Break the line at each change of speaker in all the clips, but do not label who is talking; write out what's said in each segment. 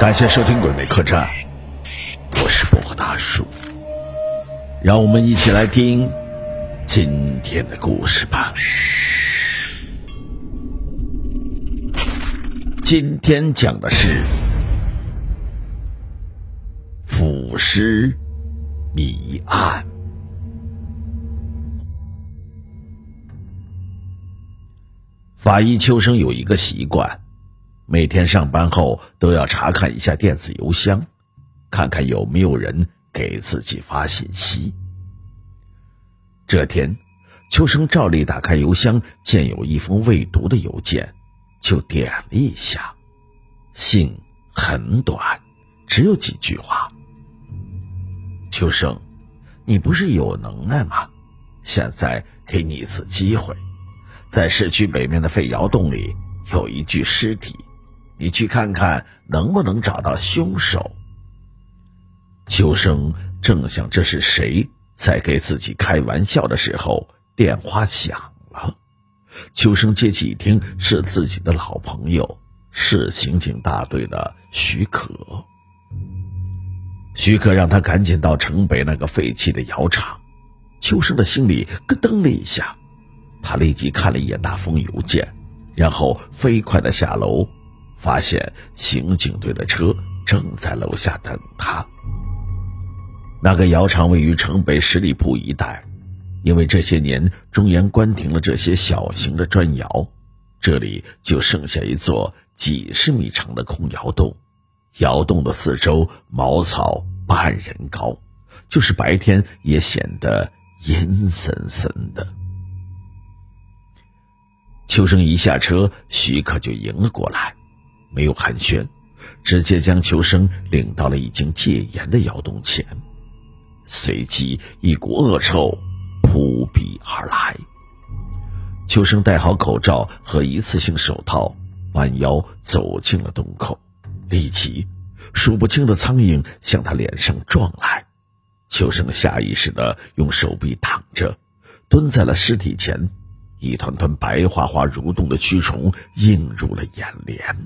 感谢收听《鬼魅客栈》，我是薄荷大叔，让我们一起来听今天的故事吧。今天讲的是腐尸谜案。法医秋生有一个习惯，每天上班后都要查看一下电子邮箱，看看有没有人给自己发信息。这天，秋生照例打开邮箱，见有一封未读的邮件。就点了一下，信很短，只有几句话。秋生，你不是有能耐吗？现在给你一次机会，在市区北面的废窑洞里有一具尸体，你去看看能不能找到凶手。秋生正想这是谁在给自己开玩笑的时候，电话响了。秋生接起一听，是自己的老朋友，是刑警大队的许可。许可让他赶紧到城北那个废弃的窑厂。秋生的心里咯噔了一下，他立即看了一眼那封邮件，然后飞快的下楼，发现刑警队的车正在楼下等他。那个窑厂位于城北十里铺一带。因为这些年中原关停了这些小型的砖窑，这里就剩下一座几十米长的空窑洞。窑洞的四周茅草半人高，就是白天也显得阴森森的。秋生一下车，许可就迎了过来，没有寒暄，直接将秋生领到了已经戒严的窑洞前，随即一股恶臭。扑鼻而来。秋生戴好口罩和一次性手套，弯腰走进了洞口。立即，数不清的苍蝇向他脸上撞来。秋生下意识的用手臂挡着，蹲在了尸体前。一团团白花花蠕动的蛆虫映入了眼帘。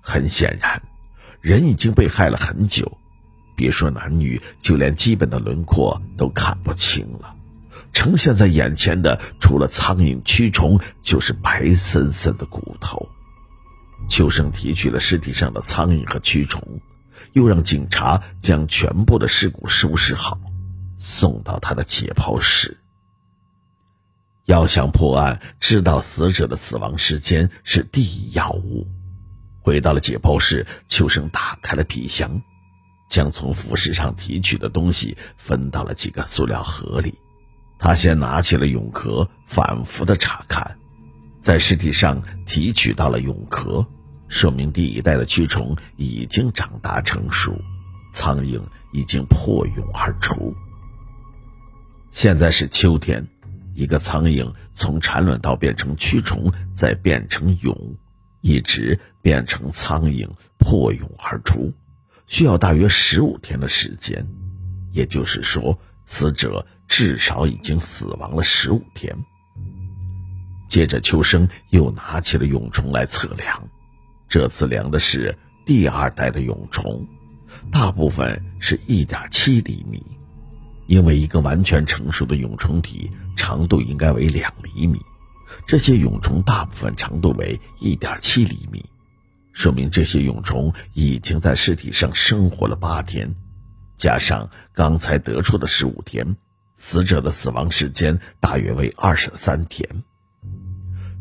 很显然，人已经被害了很久。别说男女，就连基本的轮廓都看不清了。呈现在眼前的，除了苍蝇、蛆虫，就是白森森的骨头。秋生提取了尸体上的苍蝇和蛆虫，又让警察将全部的尸骨收拾好，送到他的解剖室。要想破案，知道死者的死亡时间是第一要务。回到了解剖室，秋生打开了皮箱。将从腐尸上提取的东西分到了几个塑料盒里。他先拿起了蛹壳，反复的查看，在尸体上提取到了蛹壳，说明第一代的蛆虫已经长大成熟，苍蝇已经破蛹而出。现在是秋天，一个苍蝇从产卵到变成蛆虫，再变成蛹，一直变成苍蝇破蛹而出。需要大约十五天的时间，也就是说，死者至少已经死亡了十五天。接着，秋生又拿起了蛹虫来测量，这次量的是第二代的蛹虫，大部分是一点七厘米，因为一个完全成熟的蛹虫体长度应该为两厘米，这些蛹虫大部分长度为一点七厘米。说明这些蛹虫已经在尸体上生活了八天，加上刚才得出的十五天，死者的死亡时间大约为二十三天。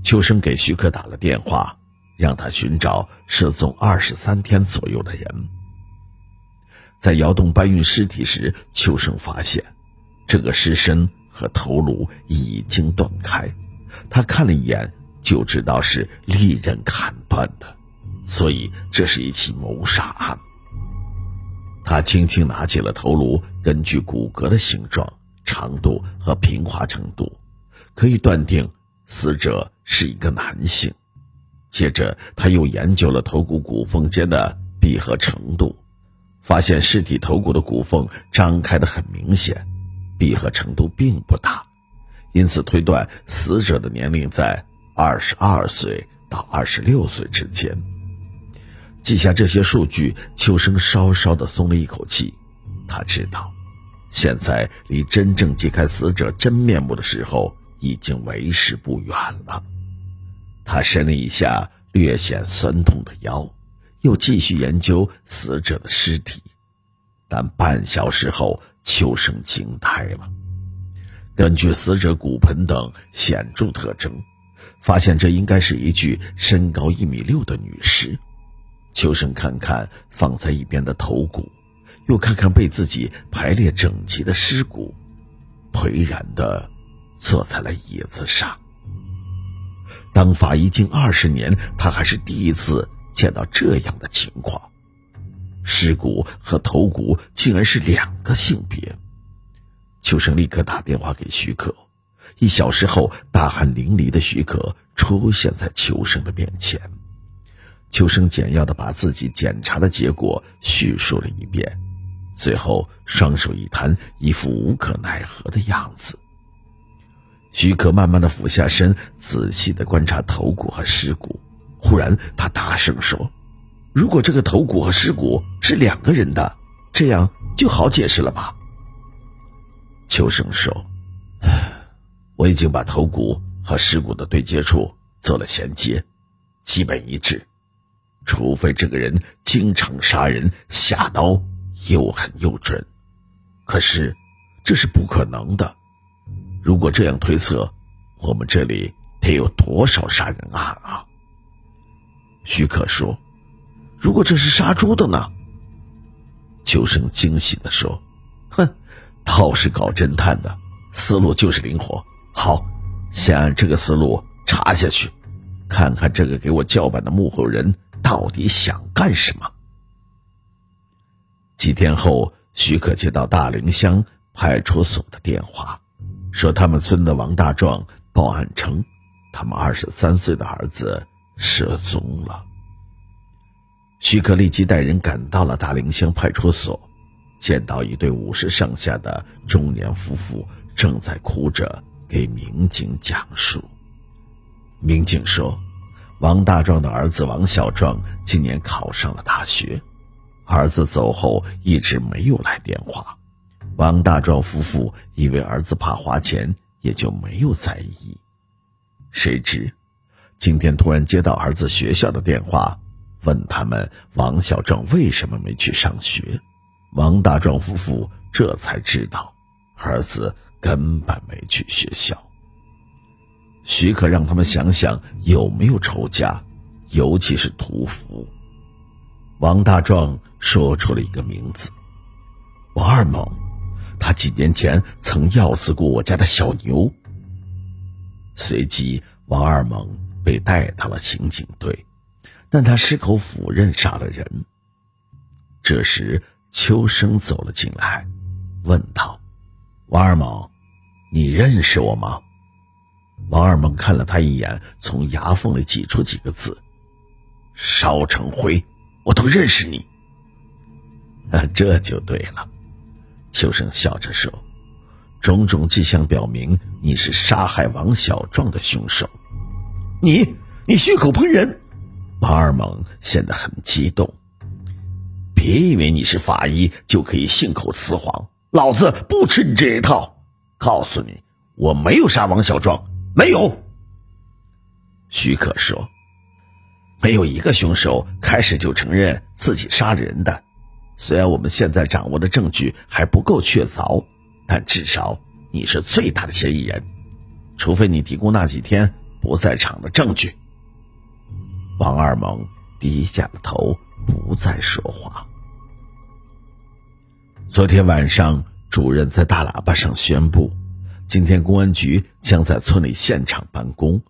秋生给徐克打了电话，让他寻找失踪二十三天左右的人。在窑洞搬运尸体时，秋生发现这个尸身和头颅已经断开，他看了一眼就知道是利刃砍断的。所以这是一起谋杀案。他轻轻拿起了头颅，根据骨骼的形状、长度和平滑程度，可以断定死者是一个男性。接着，他又研究了头骨骨缝间的闭合程度，发现尸体头骨的骨缝张开的很明显，闭合程度并不大，因此推断死者的年龄在二十二岁到二十六岁之间。记下这些数据，秋生稍稍的松了一口气。他知道，现在离真正揭开死者真面目的时候已经为时不远了。他伸了一下略显酸痛的腰，又继续研究死者的尸体。但半小时后，秋生惊呆了。根据死者骨盆等显著特征，发现这应该是一具身高一米六的女尸。秋生看看放在一边的头骨，又看看被自己排列整齐的尸骨，颓然的坐在了椅子上。当法医近二十年，他还是第一次见到这样的情况：尸骨和头骨竟然是两个性别。秋生立刻打电话给许可，一小时后，大汗淋漓的许可出现在秋生的面前。秋生简要的把自己检查的结果叙述了一遍，最后双手一摊，一副无可奈何的样子。许可慢慢的俯下身，仔细的观察头骨和尸骨。忽然，他大声说：“如果这个头骨和尸骨是两个人的，这样就好解释了吧？”秋生说：“ 我已经把头骨和尸骨的对接处做了衔接，基本一致。”除非这个人经常杀人，下刀又狠又准，可是这是不可能的。如果这样推测，我们这里得有多少杀人案啊？许可说：“如果这是杀猪的呢？”秋生惊喜的说：“哼，倒是搞侦探的思路就是灵活。好，先按这个思路查下去，看看这个给我叫板的幕后人。”到底想干什么？几天后，许可接到大林乡派出所的电话，说他们村的王大壮报案称，他们二十三岁的儿子失踪了。许可立即带人赶到了大岭乡派出所，见到一对五十上下的中年夫妇正在哭着给民警讲述。民警说。王大壮的儿子王小壮今年考上了大学，儿子走后一直没有来电话。王大壮夫妇以为儿子怕花钱，也就没有在意。谁知今天突然接到儿子学校的电话，问他们王小壮为什么没去上学。王大壮夫妇这才知道，儿子根本没去学校。许可让他们想想有没有仇家，尤其是屠夫。王大壮说出了一个名字：王二猛。他几年前曾要死过我家的小牛。随即，王二猛被带到了刑警队，但他矢口否认杀了人。这时，秋生走了进来，问道：“王二猛，你认识我吗？”王二猛看了他一眼，从牙缝里挤出几个字：“烧成灰，我都认识你。”，这就对了。秋生笑着说：“种种迹象表明，你是杀害王小壮的凶手。你，你血口喷人！”王二猛显得很激动。别以为你是法医就可以信口雌黄，老子不吃你这一套。告诉你，我没有杀王小壮。没有。许可说：“没有一个凶手开始就承认自己杀人的。虽然我们现在掌握的证据还不够确凿，但至少你是最大的嫌疑人。除非你提供那几天不在场的证据。”王二猛低下了头，不再说话。昨天晚上，主任在大喇叭上宣布。今天公安局将在村里现场办公，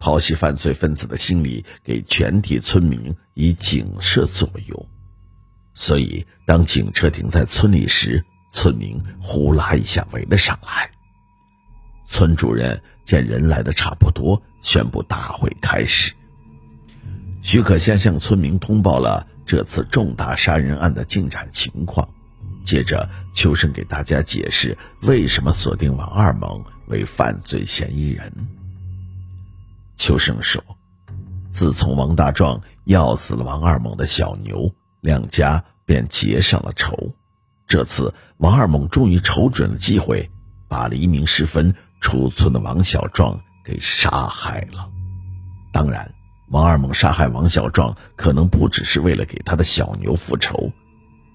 剖析犯罪分子的心理，给全体村民以警示作用。所以，当警车停在村里时，村民呼啦一下围了上来。村主任见人来的差不多，宣布大会开始。许可先向村民通报了这次重大杀人案的进展情况。接着，秋生给大家解释为什么锁定王二猛为犯罪嫌疑人。秋生说：“自从王大壮要死了王二猛的小牛，两家便结上了仇。这次王二猛终于瞅准了机会，把黎明时分出村的王小壮给杀害了。当然，王二猛杀害王小壮，可能不只是为了给他的小牛复仇，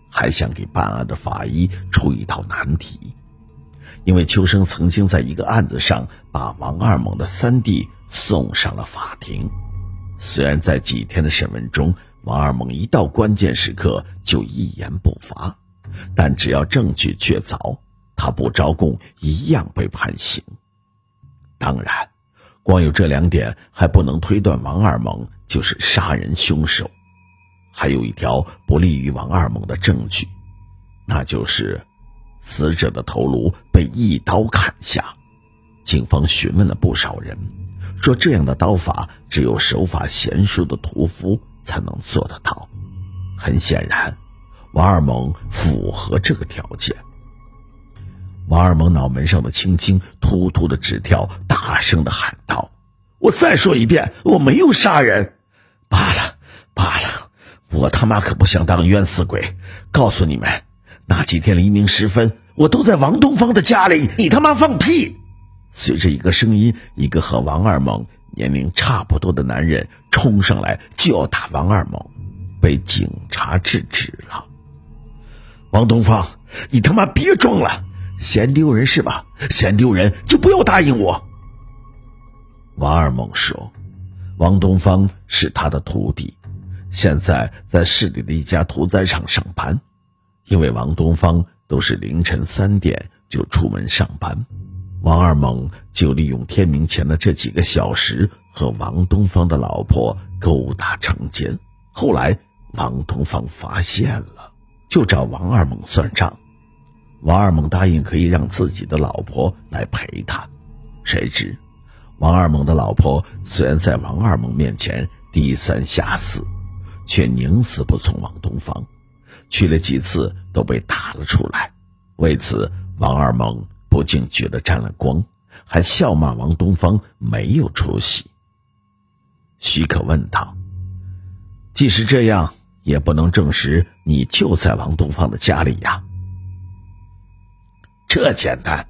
还想给办案的法医出一道难题。因为秋生曾经在一个案子上把王二猛的三弟。”送上了法庭。虽然在几天的审问中，王二猛一到关键时刻就一言不发，但只要证据确凿，他不招供一样被判刑。当然，光有这两点还不能推断王二猛就是杀人凶手。还有一条不利于王二猛的证据，那就是死者的头颅被一刀砍下。警方询问了不少人。说这样的刀法，只有手法娴熟的屠夫才能做得到。很显然，王二猛符合这个条件。王二猛脑门上的青筋突突的直跳，大声的喊道：“我再说一遍，我没有杀人！罢了，罢了，我他妈可不想当冤死鬼！告诉你们，那几天黎明时分，我都在王东方的家里。你他妈放屁！”随着一个声音，一个和王二猛年龄差不多的男人冲上来就要打王二猛，被警察制止了。王东方，你他妈别装了，嫌丢人是吧？嫌丢人就不要答应我。王二猛说：“王东方是他的徒弟，现在在市里的一家屠宰场上班，因为王东方都是凌晨三点就出门上班。”王二猛就利用天明前的这几个小时和王东方的老婆勾搭成奸。后来王东方发现了，就找王二猛算账。王二猛答应可以让自己的老婆来陪他。谁知王二猛的老婆虽然在王二猛面前低三下四，却宁死不从王东方。去了几次都被打了出来。为此，王二猛。不仅觉得沾了光，还笑骂王东方没有出息。许可问道：“即使这样，也不能证实你就在王东方的家里呀？”这简单，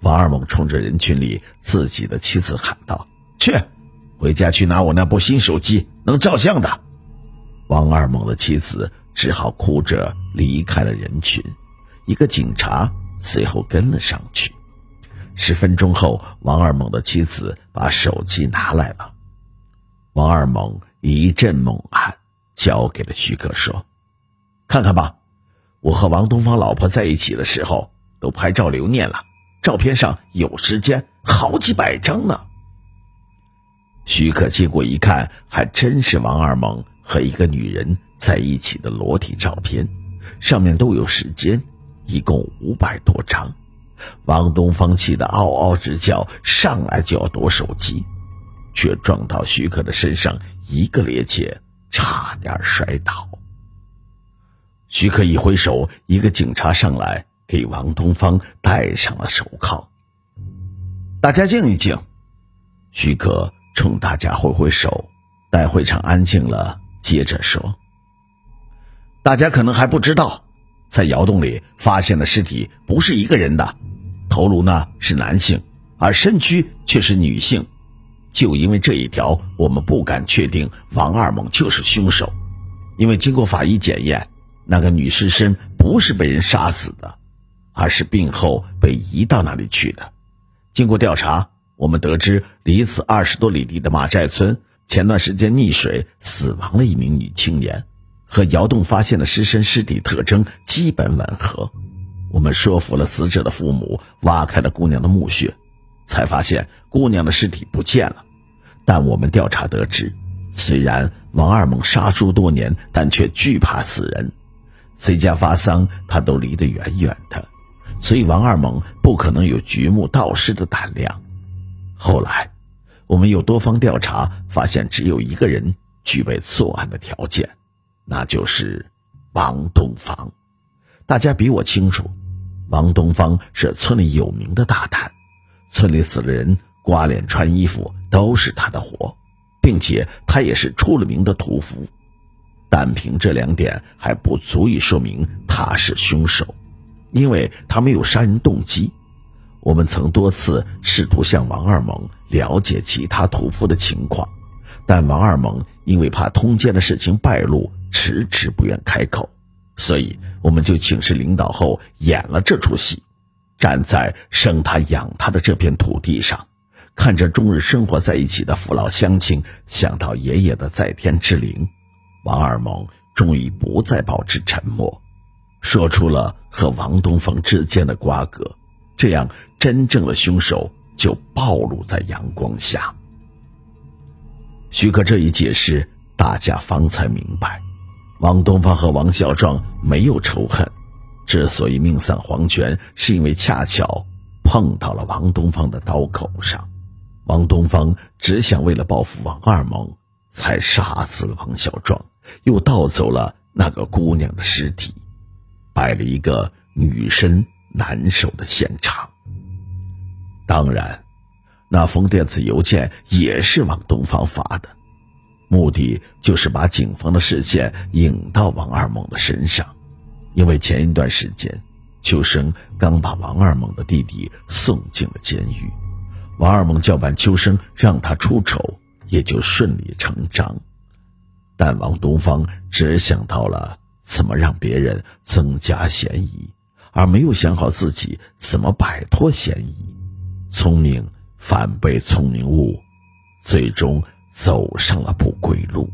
王二猛冲着人群里自己的妻子喊道：“去，回家去拿我那部新手机，能照相的。”王二猛的妻子只好哭着离开了人群。一个警察。随后跟了上去。十分钟后，王二猛的妻子把手机拿来了。王二猛一阵猛汗，交给了徐克说：“看看吧，我和王东方老婆在一起的时候都拍照留念了，照片上有时间，好几百张呢。”徐克接过一看，还真是王二猛和一个女人在一起的裸体照片，上面都有时间。一共五百多张，王东方气得嗷嗷直叫，上来就要夺手机，却撞到徐克的身上，一个趔趄，差点摔倒。徐克一挥手，一个警察上来给王东方戴上了手铐。大家静一静，徐克冲大家挥挥手，待会场安静了，接着说：“大家可能还不知道。”在窑洞里发现的尸体不是一个人的，头颅呢是男性，而身躯却是女性。就因为这一条，我们不敢确定王二猛就是凶手。因为经过法医检验，那个女尸身不是被人杀死的，而是病后被移到那里去的。经过调查，我们得知离此二十多里地的马寨村前段时间溺水死亡了一名女青年。和窑洞发现的尸身尸体特征基本吻合，我们说服了死者的父母，挖开了姑娘的墓穴，才发现姑娘的尸体不见了。但我们调查得知，虽然王二猛杀猪多年，但却惧怕死人，谁家发丧他都离得远远的，所以王二猛不可能有掘墓盗尸的胆量。后来，我们又多方调查，发现只有一个人具备作案的条件。那就是王东方，大家比我清楚，王东方是村里有名的大胆，村里死了人刮脸、穿衣服都是他的活，并且他也是出了名的屠夫。单凭这两点还不足以说明他是凶手，因为他没有杀人动机。我们曾多次试图向王二猛了解其他屠夫的情况，但王二猛因为怕通奸的事情败露，迟迟不愿开口。所以，我们就请示领导后演了这出戏，站在生他养他的这片土地上，看着终日生活在一起的父老乡亲，想到爷爷的在天之灵，王二猛终于不再保持沉默，说出了和王东方之间的瓜葛，这样真正的凶手就暴露在阳光下。许可这一解释，大家方才明白。王东方和王孝壮没有仇恨，之所以命丧黄泉，是因为恰巧碰到了王东方的刀口上。王东方只想为了报复王二猛，才杀死了王小壮，又盗走了那个姑娘的尸体，摆了一个女生难受的现场。当然，那封电子邮件也是王东方发的。目的就是把警方的视线引到王二猛的身上，因为前一段时间，秋生刚把王二猛的弟弟送进了监狱，王二猛叫板秋生让他出丑，也就顺理成章。但王东方只想到了怎么让别人增加嫌疑，而没有想好自己怎么摆脱嫌疑。聪明反被聪明误，最终。走上了不归路。